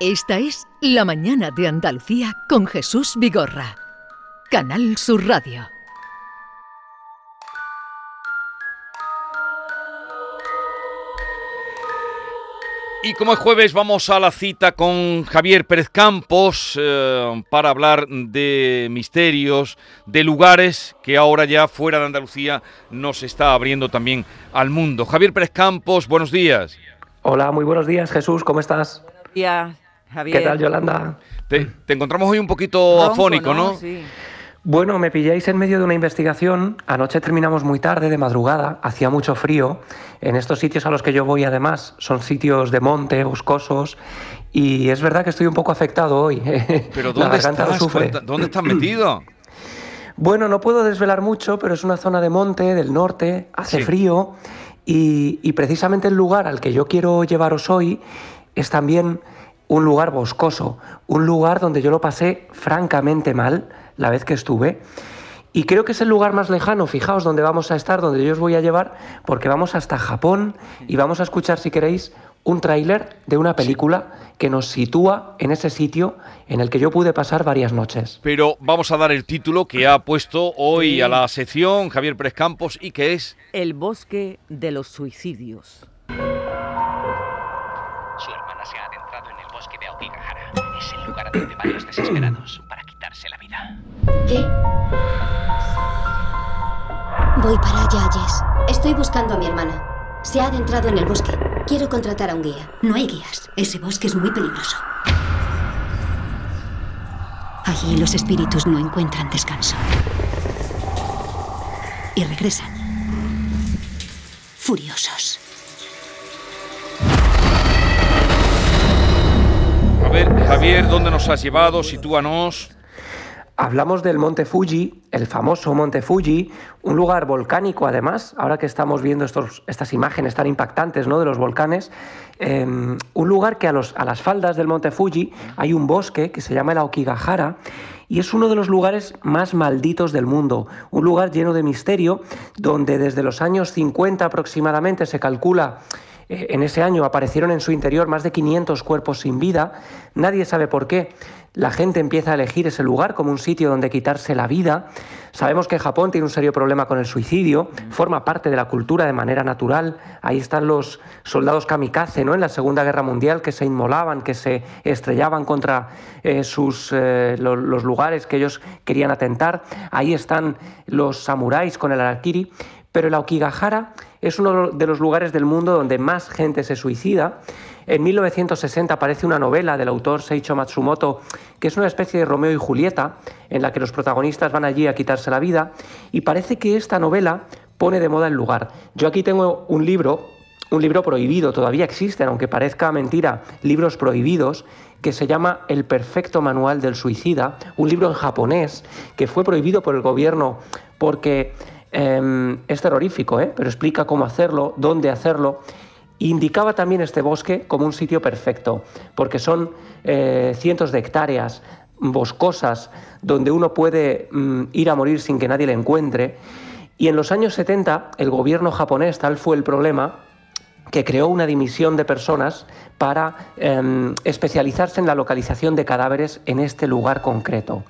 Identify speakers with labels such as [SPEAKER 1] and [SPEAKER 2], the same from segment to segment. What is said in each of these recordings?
[SPEAKER 1] Esta es La Mañana de Andalucía con Jesús Vigorra. Canal Sur Radio.
[SPEAKER 2] Y como es jueves, vamos a la cita con Javier Pérez Campos eh, para hablar de misterios, de lugares que ahora ya fuera de Andalucía nos está abriendo también al mundo. Javier Pérez Campos, buenos días.
[SPEAKER 3] Hola, muy buenos días, Jesús, ¿cómo estás?
[SPEAKER 4] días, Javier.
[SPEAKER 3] ¿Qué tal, Yolanda?
[SPEAKER 2] Te, te encontramos hoy un poquito
[SPEAKER 4] Ronco,
[SPEAKER 2] afónico, ¿no?
[SPEAKER 4] Sí.
[SPEAKER 3] Bueno, me pilláis en medio de una investigación. Anoche terminamos muy tarde, de madrugada, hacía mucho frío. En estos sitios a los que yo voy, además, son sitios de monte, boscosos, y es verdad que estoy un poco afectado hoy.
[SPEAKER 2] Pero
[SPEAKER 3] La
[SPEAKER 2] ¿dónde estás?
[SPEAKER 3] sufre.
[SPEAKER 2] ¿Dónde estás metido?
[SPEAKER 3] Bueno, no puedo desvelar mucho, pero es una zona de monte, del norte, hace
[SPEAKER 2] Sí.
[SPEAKER 3] frío y, y precisamente el lugar al que yo quiero llevaros hoy es también un lugar boscoso, un lugar donde yo lo pasé francamente mal la vez que estuve. Y creo que es el lugar más lejano, fijaos, donde vamos a estar, donde yo os voy a llevar, porque vamos hasta Japón y vamos a escuchar, si queréis, un tráiler de una película que nos sitúa en ese sitio en el que yo pude pasar varias noches.
[SPEAKER 2] Pero vamos a dar el título que ha puesto hoy
[SPEAKER 4] Sí.
[SPEAKER 2] a la sección Javier Pérez Campos y que es
[SPEAKER 4] El bosque de los suicidios.
[SPEAKER 5] Van los desesperados para quitarse la vida.
[SPEAKER 6] ¿Qué? Voy para allá, Jess. Estoy buscando a mi hermana. Se ha adentrado en el bosque. Quiero contratar a un guía.
[SPEAKER 7] No hay guías. Ese bosque es muy peligroso. Allí los espíritus no encuentran descanso. Y regresan. Furiosos.
[SPEAKER 2] A ver, Javier, ¿dónde nos has llevado? Sitúanos.
[SPEAKER 3] Hablamos del Monte Fuji, el famoso Monte Fuji, un lugar volcánico además, ahora que estamos viendo estos, estas imágenes tan impactantes ¿no? de los volcanes, eh, un lugar que a, los, a las faldas del Monte Fuji hay un bosque que se llama el Aokigahara y es uno de los lugares más malditos del mundo, un lugar lleno de misterio donde desde los años 50 aproximadamente se calcula en ese año aparecieron en su interior más de 500 cuerpos sin vida. Nadie sabe por qué. La gente empieza a elegir ese lugar como un sitio donde quitarse la vida. Sabemos que Japón tiene un serio problema con el suicidio, forma parte de la cultura de manera natural. Ahí están los soldados kamikaze, ¿no? En la Segunda Guerra Mundial que se inmolaban, que se estrellaban contra eh, sus eh, lo- los lugares que ellos querían atentar. Ahí están los samuráis con el harakiri. Pero el Aokigahara es uno de los lugares del mundo donde más gente se suicida. En 1960 aparece una novela del autor Seicho Matsumoto, que es una especie de Romeo y Julieta, en la que los protagonistas van allí a quitarse la vida, y parece que esta novela pone de moda el lugar. Yo aquí tengo un libro, un libro prohibido, todavía existen, aunque parezca mentira, libros prohibidos, que se llama El perfecto manual del suicida, un libro en japonés que fue prohibido por el gobierno porque eh, es terrorífico, ¿eh? pero explica cómo hacerlo, dónde hacerlo. Indicaba también este bosque como un sitio perfecto, porque son eh, cientos de hectáreas boscosas donde uno puede mm, ir a morir sin que nadie le encuentre. Y en los años 70 el gobierno japonés, tal fue el problema, que creó una dimisión de personas para eh, especializarse en la localización de cadáveres en este lugar concreto.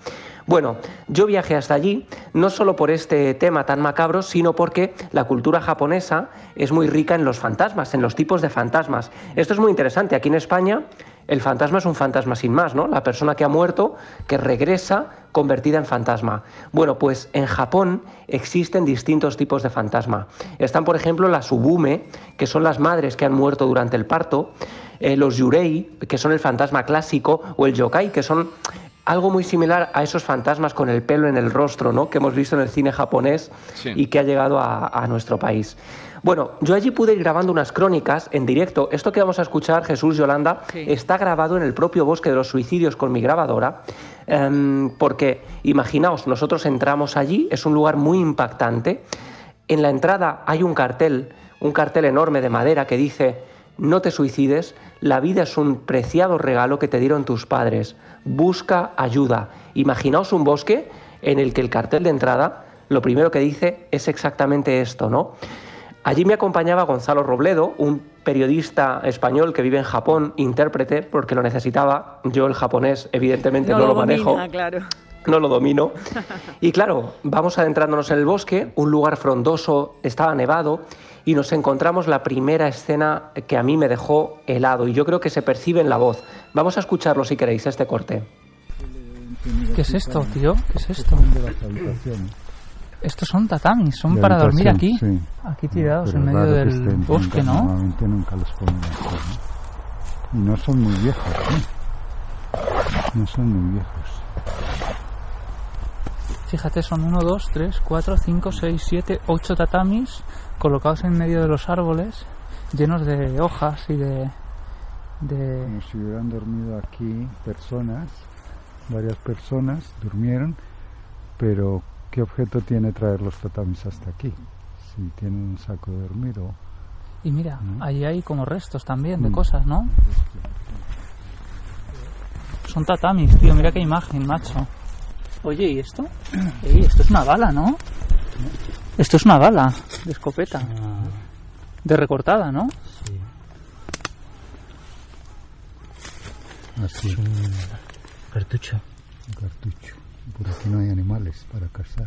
[SPEAKER 3] Bueno, yo viajé hasta allí no solo por este tema tan macabro, sino porque la cultura japonesa es muy rica en los fantasmas, en los tipos de fantasmas. Esto es muy interesante. Aquí en España el fantasma es un fantasma sin más, ¿no? La persona que ha muerto, que regresa convertida en fantasma. Bueno, pues en Japón existen distintos tipos de fantasma. Están, por ejemplo, las ubume, que son las madres que han muerto durante el parto, eh, los yurei, que son el fantasma clásico, o el yokai, que son algo muy similar a esos fantasmas con el pelo en el rostro, ¿no? Que hemos visto en el cine japonés
[SPEAKER 2] Sí.
[SPEAKER 3] y que ha llegado a, a nuestro país. Bueno, yo allí pude ir grabando unas crónicas en directo. Esto que vamos a escuchar, Jesús Yolanda,
[SPEAKER 4] Sí.
[SPEAKER 3] está grabado en el propio bosque de los suicidios con mi grabadora. em, porque, imaginaos, nosotros entramos allí, es un lugar muy impactante. En la entrada hay un cartel, un cartel enorme de madera que dice, no te suicides, la vida es un preciado regalo que te dieron tus padres, busca ayuda. Imaginaos un bosque en el que el cartel de entrada lo primero que dice es exactamente esto, ¿no? Allí me acompañaba Gonzalo Robledo, un periodista español que vive en Japón, intérprete, porque lo necesitaba. Yo el japonés, evidentemente, no, lo, manejo.
[SPEAKER 4] domina, claro.
[SPEAKER 3] No lo domino. Y claro, vamos adentrándonos en el bosque, un lugar frondoso, estaba nevado, y nos encontramos la primera escena que a mí me dejó helado, y yo creo que se percibe en la voz. Vamos a escucharlo si queréis, este corte.
[SPEAKER 8] ¿Qué es esto, tío? ¿Qué es esto? Estos son tatamis, son para dormir aquí.
[SPEAKER 9] sí.
[SPEAKER 8] Aquí tirados
[SPEAKER 9] Pero
[SPEAKER 8] en medio del
[SPEAKER 9] estén
[SPEAKER 8] bosque, ¿no?
[SPEAKER 9] Normalmente nunca los ponen aquí, ¿no? Y no son muy viejos, ¿sí? No son muy viejos.
[SPEAKER 8] Fíjate, son 1, 2, 3, 4, 5, 6, 7, 8 tatamis colocados en medio de los árboles, llenos de hojas y de... de...
[SPEAKER 9] Como si hubieran dormido aquí personas, varias personas durmieron, pero ¿qué objeto tiene traer los tatamis hasta aquí? Si tienen un saco de dormir o...
[SPEAKER 8] Y mira,
[SPEAKER 9] Mm.
[SPEAKER 8] ahí hay como restos también de
[SPEAKER 9] Mm.
[SPEAKER 8] cosas, ¿no? Son tatamis, tío, mira qué imagen, macho. Oye, ¿y esto? Ey, esto es una bala, ¿no? Esto es una bala de escopeta. De recortada, ¿no?
[SPEAKER 9] Así.
[SPEAKER 8] Cartucho.
[SPEAKER 9] Un cartucho. Por aquí no hay animales para cazar.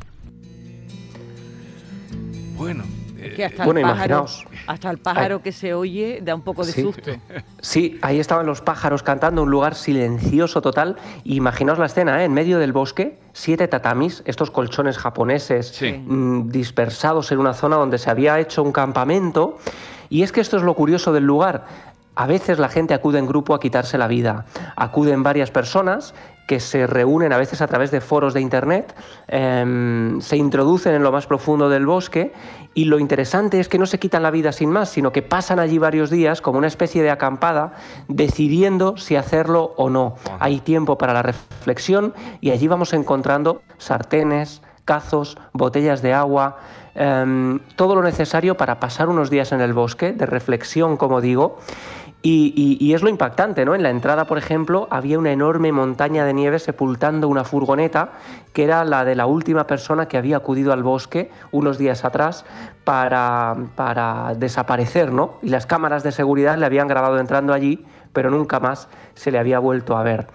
[SPEAKER 2] Bueno, eh,
[SPEAKER 4] Que hasta
[SPEAKER 3] Bueno,
[SPEAKER 4] el pájaro,
[SPEAKER 3] imaginaos.
[SPEAKER 4] hasta el pájaro que se oye da un poco de
[SPEAKER 3] Sí.
[SPEAKER 4] susto.
[SPEAKER 3] Sí, ahí estaban los pájaros cantando, un lugar silencioso total. Imaginaos la escena, ¿eh? en medio del bosque, siete tatamis, estos colchones japoneses
[SPEAKER 2] Sí.
[SPEAKER 3] mm, dispersados en una zona donde se había hecho un campamento. Y es que esto es lo curioso del lugar. A veces la gente acude en grupo a quitarse la vida. Acuden varias personas que se reúnen a veces a través de foros de internet, em, se introducen en lo más profundo del bosque y lo interesante es que no se quitan la vida sin más, sino que pasan allí varios días como una especie de acampada, decidiendo si hacerlo o no. Hay tiempo para la reflexión y allí vamos encontrando sartenes, cazos, botellas de agua, em, todo lo necesario para pasar unos días en el bosque, de reflexión, como digo. Y, es lo impactante, ¿no? En la entrada, por ejemplo, había una enorme montaña de nieve sepultando una furgoneta que era la de la última persona que había acudido al bosque unos días atrás para, para desaparecer, ¿no? Y las cámaras de seguridad le habían grabado entrando allí, pero nunca más se le había vuelto a ver.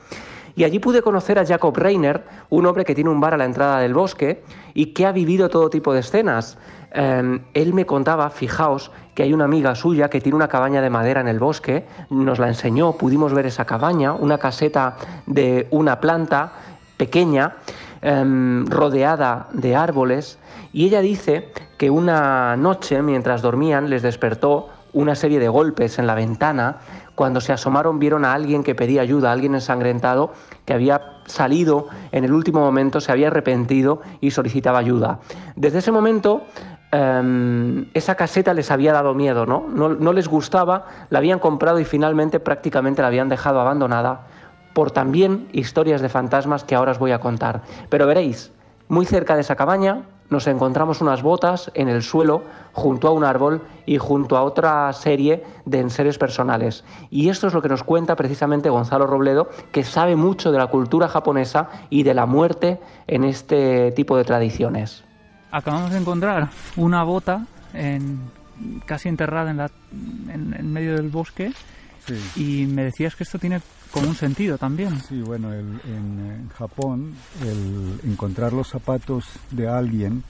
[SPEAKER 3] Y allí pude conocer a Jacob Reiner, un hombre que tiene un bar a la entrada del bosque y que ha vivido todo tipo de escenas. Eh, él me contaba, fijaos, que hay una amiga suya que tiene una cabaña de madera en el bosque, nos la enseñó, pudimos ver esa cabaña, una caseta de una planta pequeña, em, rodeada de árboles, y ella dice que una noche, mientras dormían, les despertó una serie de golpes en la ventana. Cuando se asomaron vieron a alguien que pedía ayuda, a alguien ensangrentado que había salido en el último momento, se había arrepentido y solicitaba ayuda. Desde ese momento em, esa caseta les había dado miedo, ¿no? ¿no? No les gustaba, la habían comprado y finalmente prácticamente la habían dejado abandonada por también historias de fantasmas que ahora os voy a contar. Pero veréis, muy cerca de esa cabaña nos encontramos unas botas en el suelo junto a un árbol y junto a otra serie de enseres personales. Y esto es lo que nos cuenta precisamente Gonzalo Robledo, que sabe mucho de la cultura japonesa y de la muerte en este tipo de tradiciones.
[SPEAKER 8] Acabamos de encontrar una bota en- casi enterrada en, la, en, en medio del bosque
[SPEAKER 9] Sí.
[SPEAKER 8] y me decías que esto tiene como un sentido también.
[SPEAKER 9] Sí, bueno, el- en, Japón el encontrar los zapatos de alguien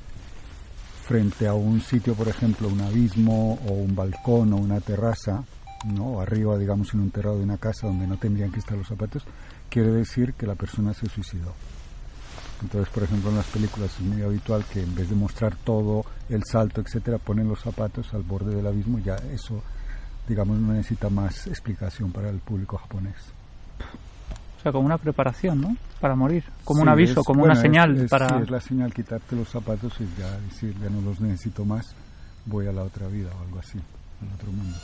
[SPEAKER 9] frente a un sitio, por ejemplo, un abismo o un balcón o una terraza, ¿no? arriba, digamos, en un terrado de una casa donde no tendrían que estar los zapatos, quiere decir que la persona se suicidó. Entonces, por ejemplo, en las películas es muy habitual que en vez de mostrar todo el salto, etcétera, ponen los zapatos al borde del abismo. Ya eso, digamos, no necesita más explicación para el público japonés.
[SPEAKER 8] O sea, como una preparación, ¿no? Para morir. Como
[SPEAKER 9] Sí,
[SPEAKER 8] un aviso,
[SPEAKER 9] es-
[SPEAKER 8] como
[SPEAKER 9] bueno,
[SPEAKER 8] una
[SPEAKER 9] es-
[SPEAKER 8] señal
[SPEAKER 9] es-
[SPEAKER 8] para...
[SPEAKER 9] sí, es la señal, quitarte los zapatos y ya decir, ya no los necesito más, voy a la otra vida o algo así, al otro mundo.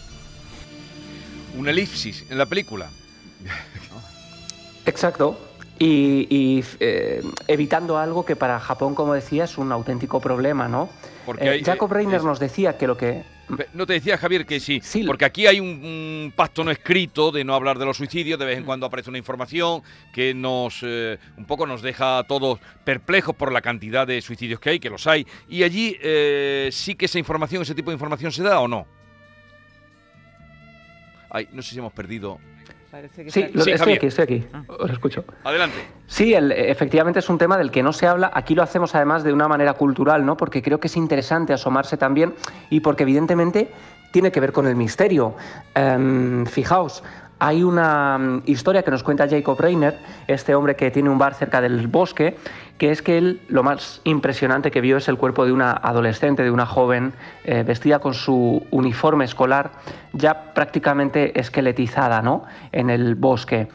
[SPEAKER 2] una elipsis en la película.
[SPEAKER 3] Exacto. Y, y, eh, evitando algo que para Japón, como decía, es un auténtico problema, ¿no?
[SPEAKER 2] Porque
[SPEAKER 3] Eh, Jacob
[SPEAKER 2] eh,
[SPEAKER 3] Reiner
[SPEAKER 2] es-
[SPEAKER 3] nos decía que lo que...
[SPEAKER 2] No te decía Javier que sí, porque aquí hay un, un, pacto no escrito de no hablar de los suicidios, de vez en cuando aparece una información que nos eh, un poco nos deja a todos perplejos por la cantidad de suicidios que hay, que los hay, y allí eh, sí que esa información, ese tipo de información se da o no. Ay, no sé si hemos perdido
[SPEAKER 3] sí, estoy aquí, estoy aquí. Ah. Os escucho.
[SPEAKER 2] Adelante.
[SPEAKER 3] Sí, efectivamente es un tema del que no se habla. Aquí lo hacemos además de una manera cultural, ¿no? Porque creo que es interesante asomarse también y porque evidentemente tiene que ver con el misterio. Em, fijaos, hay una mm, historia que nos cuenta Jacob Reiner, este hombre que tiene un bar cerca del bosque, que es que él lo más impresionante que vio es el cuerpo de una adolescente, de una joven, eh, vestida con su uniforme escolar, ya prácticamente esqueletizada ¿no? en el bosque.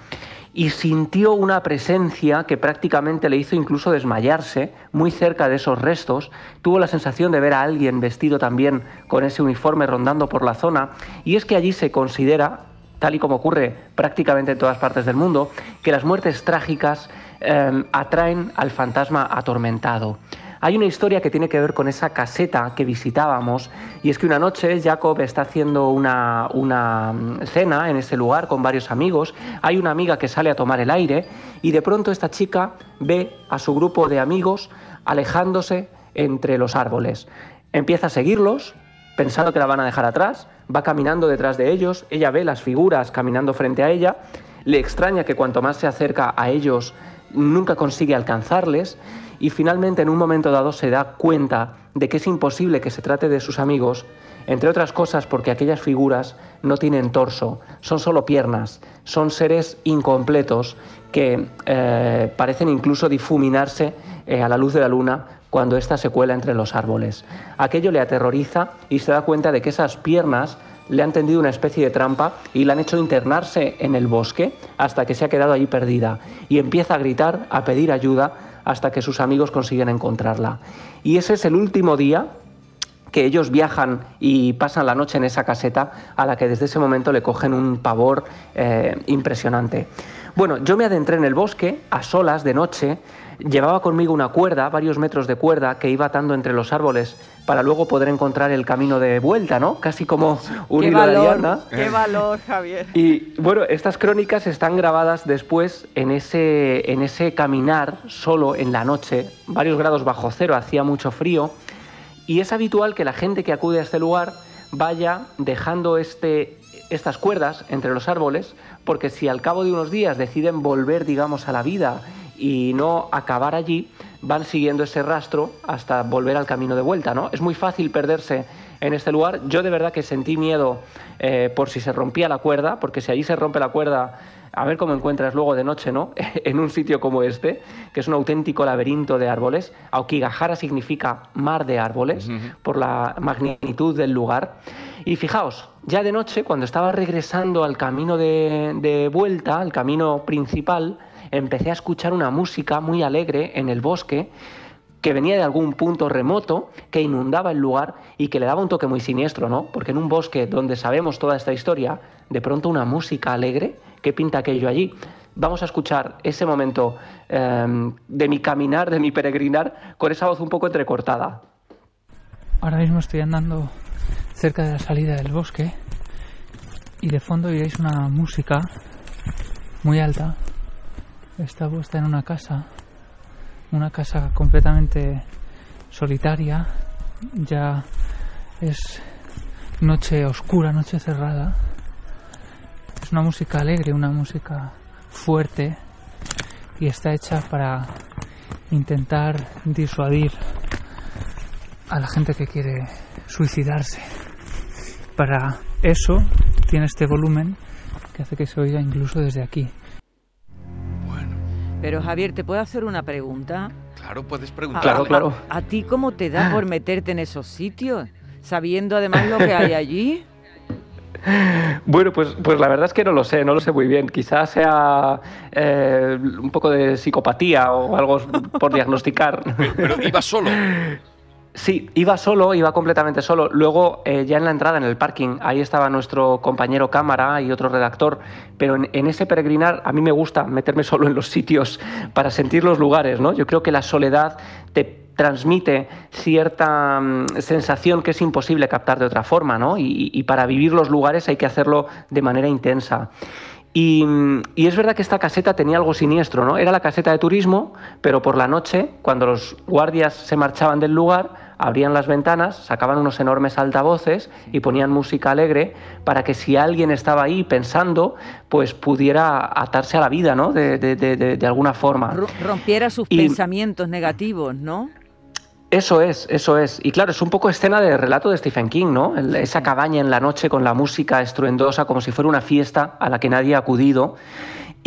[SPEAKER 3] Y sintió una presencia que prácticamente le hizo incluso desmayarse muy cerca de esos restos. Tuvo la sensación de ver a alguien vestido también con ese uniforme rondando por la zona. Y es que allí se considera tal y como ocurre prácticamente en todas partes del mundo, que las muertes trágicas em, atraen al fantasma atormentado. Hay una historia que tiene que ver con esa caseta que visitábamos y es que una noche Jacob está haciendo una, una mm, cena en ese lugar con varios amigos, hay una amiga que sale a tomar el aire y de pronto esta chica ve a su grupo de amigos alejándose entre los árboles. Empieza a seguirlos, pensando que la van a dejar atrás, va caminando detrás de ellos, ella ve las figuras caminando frente a ella, le extraña que cuanto más se acerca a ellos nunca consigue alcanzarles y finalmente en un momento dado se da cuenta de que es imposible que se trate de sus amigos, entre otras cosas porque aquellas figuras no tienen torso, son solo piernas, son seres incompletos que eh, parecen incluso difuminarse eh, a la luz de la luna cuando ésta se cuela entre los árboles. Aquello le aterroriza y se da cuenta de que esas piernas le han tendido una especie de trampa y la han hecho internarse en el bosque hasta que se ha quedado allí perdida y empieza a gritar, a pedir ayuda hasta que sus amigos consiguen encontrarla. Y ese es el último día que ellos viajan y pasan la noche en esa caseta a la que desde ese momento le cogen un pavor eh, impresionante. Bueno, yo me adentré en el bosque a solas de noche Llevaba conmigo una cuerda, varios metros de cuerda, que iba atando entre los árboles para luego poder encontrar el camino de vuelta, ¿no? Casi como un
[SPEAKER 4] qué
[SPEAKER 3] hilo
[SPEAKER 4] valor, Qué valor, Javier.
[SPEAKER 3] Y bueno, estas crónicas están grabadas después en ese, en ese caminar solo en la noche, varios grados bajo cero, hacía mucho frío, y es habitual que la gente que acude a este lugar vaya dejando este, estas cuerdas entre los árboles, porque si al cabo de unos días deciden volver, digamos, a la vida y no acabar allí, van siguiendo ese rastro hasta volver al camino de vuelta, ¿no? Es muy fácil perderse en este lugar. Yo de verdad que sentí miedo eh, por si se rompía la cuerda, porque si allí se rompe la cuerda, a ver cómo encuentras luego de noche, ¿no? en un sitio como este, que es un auténtico laberinto de árboles. Aokigahara significa mar de árboles, por la magnitud del lugar. Y fijaos, ya de noche, cuando estaba regresando al camino de, de vuelta, al camino principal, empecé a escuchar una música muy alegre en el bosque que venía de algún punto remoto, que inundaba el lugar y que le daba un toque muy siniestro, ¿no? Porque en un bosque donde sabemos toda esta historia, de pronto una música alegre, ¿qué pinta aquello allí? Vamos a escuchar ese momento em, de mi caminar, de mi peregrinar, con esa voz un poco entrecortada.
[SPEAKER 8] Ahora mismo estoy andando cerca de la salida del bosque y de fondo oiréis una música muy alta está puesta en una casa, una casa completamente solitaria, ya es noche oscura, noche cerrada. Es una música alegre, una música fuerte y está hecha para intentar disuadir a la gente que quiere suicidarse. Para eso tiene este volumen que hace que se oiga incluso desde aquí.
[SPEAKER 4] Pero Javier, ¿te puedo hacer una pregunta?
[SPEAKER 2] Claro, puedes preguntar.
[SPEAKER 3] Claro, claro.
[SPEAKER 4] ¿A, ti cómo te da por meterte en esos sitios? Sabiendo además lo que hay allí.
[SPEAKER 3] Bueno, pues, pues la verdad es que no lo sé, no lo sé muy bien. Quizás sea eh, un poco de psicopatía o algo por diagnosticar.
[SPEAKER 2] Pero, pero iba solo.
[SPEAKER 3] Sí, iba solo, iba completamente solo. Luego, eh, ya en la entrada, en el parking, ahí estaba nuestro compañero cámara y otro redactor. Pero en, ese peregrinar, a mí me gusta meterme solo en los sitios para sentir los lugares, ¿no? Yo creo que la soledad te, transmite cierta mm, sensación que es imposible captar de otra forma, ¿no? y para vivir los lugares hay que hacerlo de manera intensa. Y, es verdad que esta caseta tenía algo siniestro, ¿no? Era la caseta de turismo, pero por la noche, cuando los guardias se marchaban del lugar, abrían las ventanas, sacaban unos enormes altavoces y ponían música alegre para que si alguien estaba ahí pensando, pues pudiera atarse a la vida, ¿no? De, de alguna forma.
[SPEAKER 4] Rompiera sus pensamientos negativos, ¿no?
[SPEAKER 3] Eso es, eso es. Y claro, es un poco escena de relato de Stephen King, ¿no? esa cabaña en la noche con la música estruendosa, como si fuera una fiesta a la que nadie ha acudido.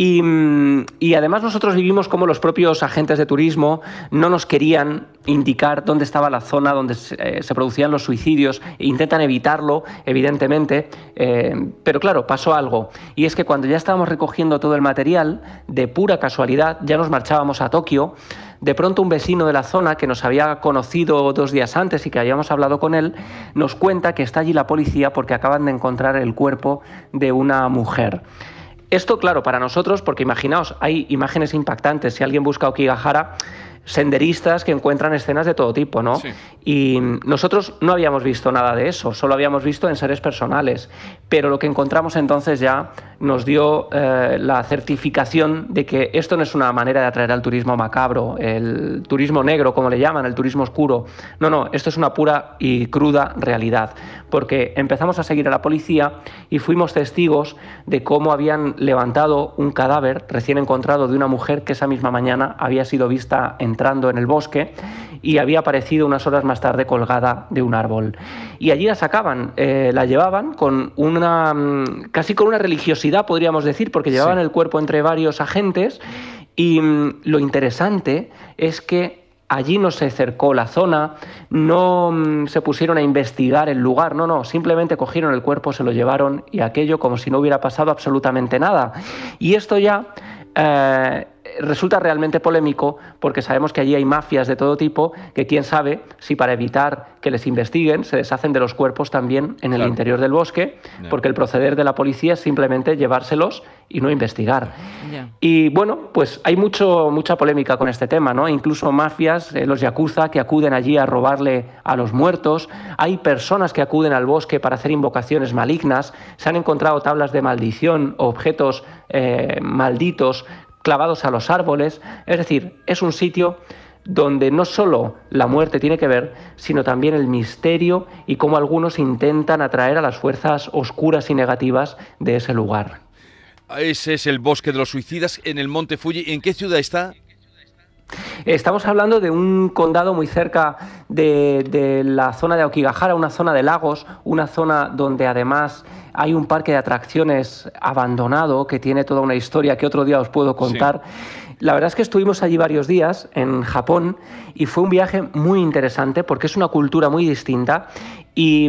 [SPEAKER 3] Y, además nosotros vivimos como los propios agentes de turismo no nos querían indicar dónde estaba la zona donde se, eh, producían los suicidios, intentan evitarlo, evidentemente, eh, pero claro, pasó algo. Y es que cuando ya estábamos recogiendo todo el material, de pura casualidad, ya nos marchábamos a Tokio, de pronto un vecino de la zona que nos había conocido dos días antes y que habíamos hablado con él, nos cuenta que está allí la policía porque acaban de encontrar el cuerpo de una mujer. Esto, claro, para nosotros, porque imaginaos, hay imágenes impactantes. Si alguien busca Okigahara, senderistas que encuentran escenas de todo tipo, ¿no? Y nosotros no habíamos visto nada de eso, solo habíamos visto en seres personales. Pero lo que encontramos entonces ya nos dio eh, la certificación de que esto no es una manera de atraer al turismo macabro, el turismo negro, como le llaman, el turismo oscuro. No, no, esto es una pura y cruda realidad. Porque empezamos a seguir a la policía y fuimos testigos de cómo habían levantado un cadáver recién encontrado de una mujer que esa misma mañana había sido vista en entrando en el bosque y había aparecido unas horas más tarde colgada de un árbol. Y allí la sacaban, eh, la llevaban con una, mm, casi con una religiosidad, podríamos decir, porque llevaban el cuerpo entre varios agentes y mm, lo interesante es que allí no se cercó la zona, no mm, se pusieron a investigar el lugar, no, no, simplemente cogieron el cuerpo, se lo llevaron y aquello como si no hubiera pasado absolutamente nada. Y esto ya eh, resulta realmente polémico porque sabemos que allí hay mafias de todo tipo que quién sabe si para evitar que les investiguen se deshacen de los cuerpos también en el interior del bosque, porque el proceder de la policía es simplemente llevárselos y no investigar. Y bueno, pues hay mucho, mucha polémica con este tema, ¿no? Incluso mafias, eh, los yakuza, que acuden allí a robarle a los muertos. Hay personas que acuden al bosque para hacer invocaciones malignas. Se han encontrado tablas de maldición, objetos eh, malditos clavados a los árboles. Es decir, es un sitio donde no solo la muerte tiene que ver, sino también el misterio y cómo algunos intentan atraer a las fuerzas oscuras y negativas de ese lugar.
[SPEAKER 2] Ese es el bosque de los suicidas en el Monte Fuji. ¿En qué ciudad está?
[SPEAKER 3] Estamos hablando de un condado muy cerca de, de, la zona de Aokigahara, una zona de lagos, una zona donde además hay un parque de atracciones abandonado que tiene toda una historia que otro día os puedo contar. La verdad es que estuvimos allí varios días en Japón y fue un viaje muy interesante porque es una cultura muy distinta y,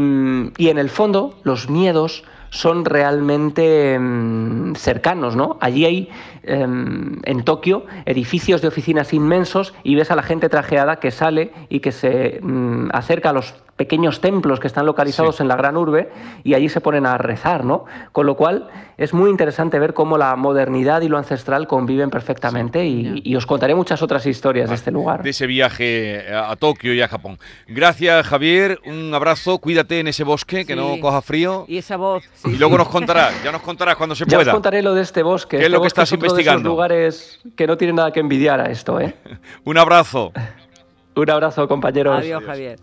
[SPEAKER 3] y en el fondo los miedos son realmente mm, cercanos, ¿no? Allí hay em, en Tokio edificios de oficinas inmensos y ves a la gente trajeada que sale y que se mm, acerca a los pequeños templos que están localizados en la gran urbe y allí se ponen a rezar, ¿no? Con lo cual es muy interesante ver cómo la modernidad y lo ancestral conviven perfectamente y, os contaré muchas otras historias de este lugar.
[SPEAKER 2] De ese viaje a Tokio y a Japón. Gracias Javier, un abrazo, cuídate en ese bosque, que no coja frío.
[SPEAKER 4] Y esa voz.
[SPEAKER 2] Y luego nos contarás, ya nos contarás cuando se pueda.
[SPEAKER 3] Ya os contaré lo de este bosque.
[SPEAKER 2] ¿Qué es
[SPEAKER 3] lo
[SPEAKER 2] que
[SPEAKER 3] este
[SPEAKER 2] estás investigando?
[SPEAKER 3] De lugares que no tienen nada que envidiar a esto, ¿eh?
[SPEAKER 2] un abrazo.
[SPEAKER 3] Un abrazo, compañeros.
[SPEAKER 4] Adiós, Javier.